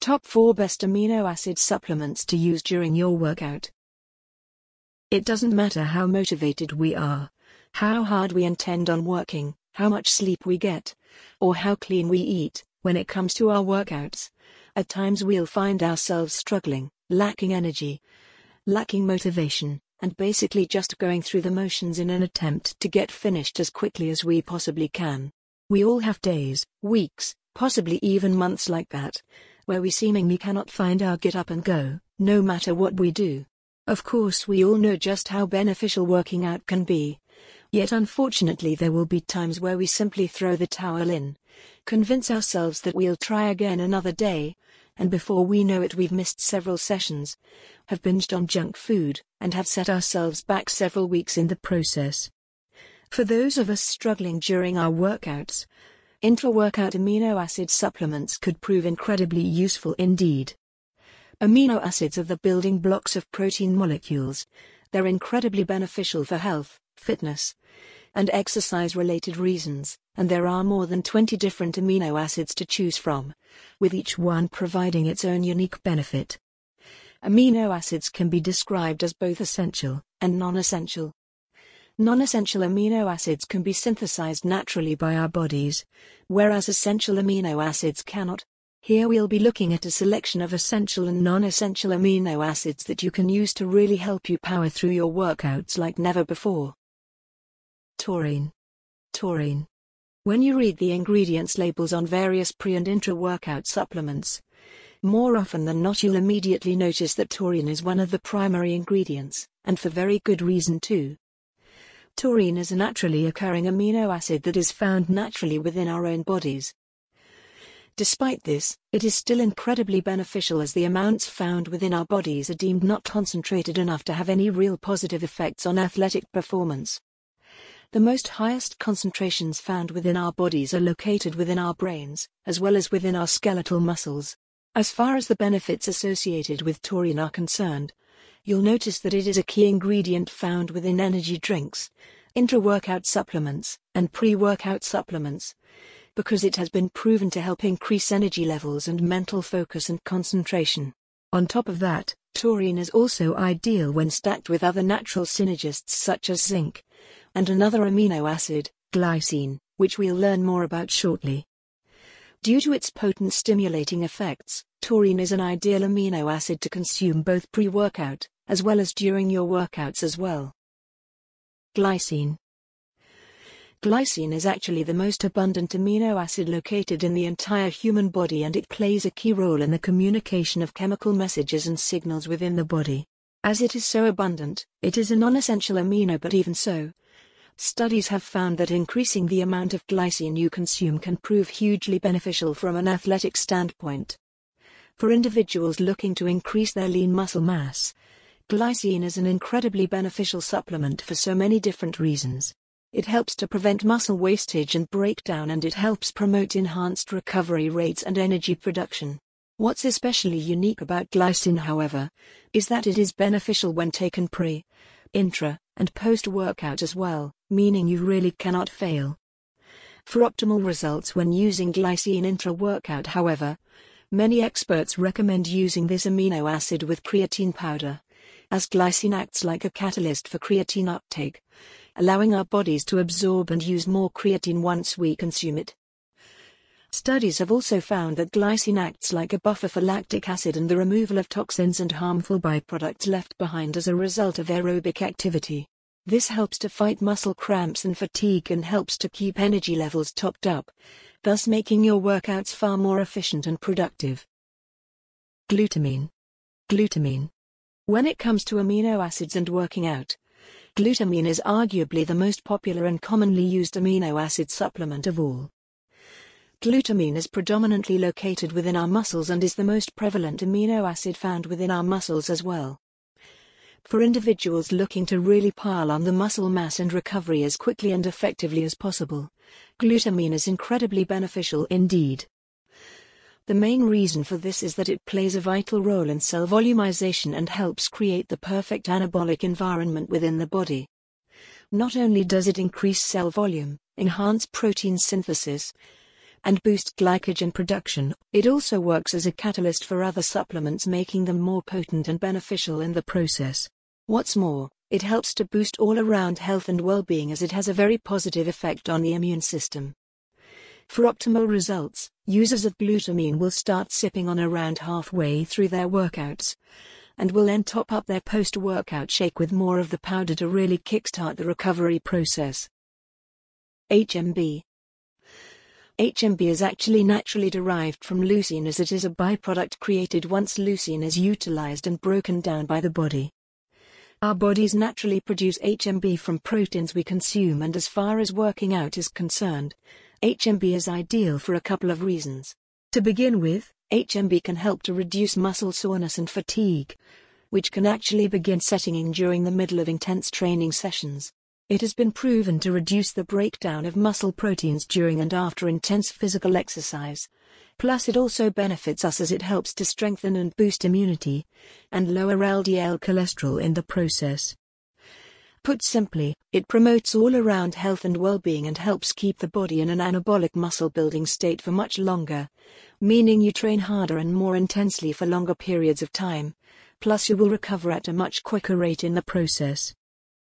Top 4 Best Amino Acid Supplements to Use During Your Workout. It doesn't matter how motivated we are, how hard we intend on working, how much sleep we get, or how clean we eat, when it comes to our workouts. At times we'll find ourselves struggling, lacking energy, lacking motivation, and basically just going through the motions in an attempt to get finished as quickly as we possibly can. We all have days, weeks, possibly even months like that, where we seemingly cannot find our get up and go, no matter what we do. Of course, we all know just how beneficial working out can be. Yet unfortunately, there will be times where we simply throw the towel in, convince ourselves that we'll try again another day, and before we know it, we've missed several sessions, have binged on junk food, and have set ourselves back several weeks in the process. For those of us struggling during our workouts, intra-workout amino acid supplements could prove incredibly useful indeed. Amino acids are the building blocks of protein molecules. They're incredibly beneficial for health, fitness, and exercise-related reasons, and there are more than 20 different amino acids to choose from, with each one providing its own unique benefit. Amino acids can be described as both essential and non-essential. Non-essential amino acids can be synthesized naturally by our bodies, whereas essential amino acids cannot. Here we'll be looking at a selection of essential and non-essential amino acids that you can use to really help you power through your workouts like never before. Taurine. Taurine. When you read the ingredients labels on various pre and intra workout supplements, more often than not you'll immediately notice that taurine is one of the primary ingredients, and for very good reason too. Taurine is a naturally occurring amino acid that is found naturally within our own bodies. Despite this, it is still incredibly beneficial as the amounts found within our bodies are deemed not concentrated enough to have any real positive effects on athletic performance. The most highest concentrations found within our bodies are located within our brains, as well as within our skeletal muscles. As far as the benefits associated with taurine are concerned, you'll notice that it is a key ingredient found within energy drinks, intra-workout supplements, and pre-workout supplements, because it has been proven to help increase energy levels and mental focus and concentration. On top of that, taurine is also ideal when stacked with other natural synergists such as zinc, and another amino acid, glycine, which we'll learn more about shortly. Due to its potent stimulating effects, taurine is an ideal amino acid to consume both pre-workout, as well as during your workouts as well. Glycine Glycine is actually the most abundant amino acid located in the entire human body and it plays a key role in the communication of chemical messages and signals within the body. As it is so abundant, it is a non-essential amino but even so, studies have found that increasing the amount of glycine you consume can prove hugely beneficial from an athletic standpoint. For individuals looking to increase their lean muscle mass, glycine is an incredibly beneficial supplement for so many different reasons. It helps to prevent muscle wastage and breakdown and it helps promote enhanced recovery rates and energy production. What's especially unique about glycine, however, is that it is beneficial when taken pre, intra, and post workout as well, meaning you really cannot fail. For optimal results when using glycine intra workout, however, Many experts recommend using this amino acid with creatine powder, as glycine acts like a catalyst for creatine uptake, allowing our bodies to absorb and use more creatine once we consume it. Studies have also found that glycine acts like a buffer for lactic acid and the removal of toxins and harmful byproducts left behind as a result of aerobic activity. This helps to fight muscle cramps and fatigue and helps to keep energy levels topped up, thus making your workouts far more efficient and productive. Glutamine. Glutamine. When it comes to amino acids and working out, glutamine is arguably the most popular and commonly used amino acid supplement of all. Glutamine is predominantly located within our muscles and is the most prevalent amino acid found within our muscles as well. For individuals looking to really pile on the muscle mass and recovery as quickly and effectively as possible, glutamine is incredibly beneficial indeed. The main reason for this is that it plays a vital role in cell volumization and helps create the perfect anabolic environment within the body. Not only does it increase cell volume, enhance protein synthesis, and boost glycogen production. It also works as a catalyst for other supplements, making them more potent and beneficial in the process. What's more, it helps to boost all around health and well being as it has a very positive effect on the immune system. For optimal results, users of glutamine will start sipping on around halfway through their workouts and will then top up their post workout shake with more of the powder to really kickstart the recovery process. HMB HMB is actually naturally derived from leucine as it is a byproduct created once leucine is utilized and broken down by the body. Our bodies naturally produce HMB from proteins we consume and as far as working out is concerned, HMB is ideal for a couple of reasons. To begin with, HMB can help to reduce muscle soreness and fatigue, which can actually begin setting in during the middle of intense training sessions. It has been proven to reduce the breakdown of muscle proteins during and after intense physical exercise. Plus, it also benefits us as it helps to strengthen and boost immunity and lower LDL cholesterol in the process. Put simply, it promotes all around health and well being and helps keep the body in an anabolic muscle building state for much longer, meaning you train harder and more intensely for longer periods of time, plus, you will recover at a much quicker rate in the process.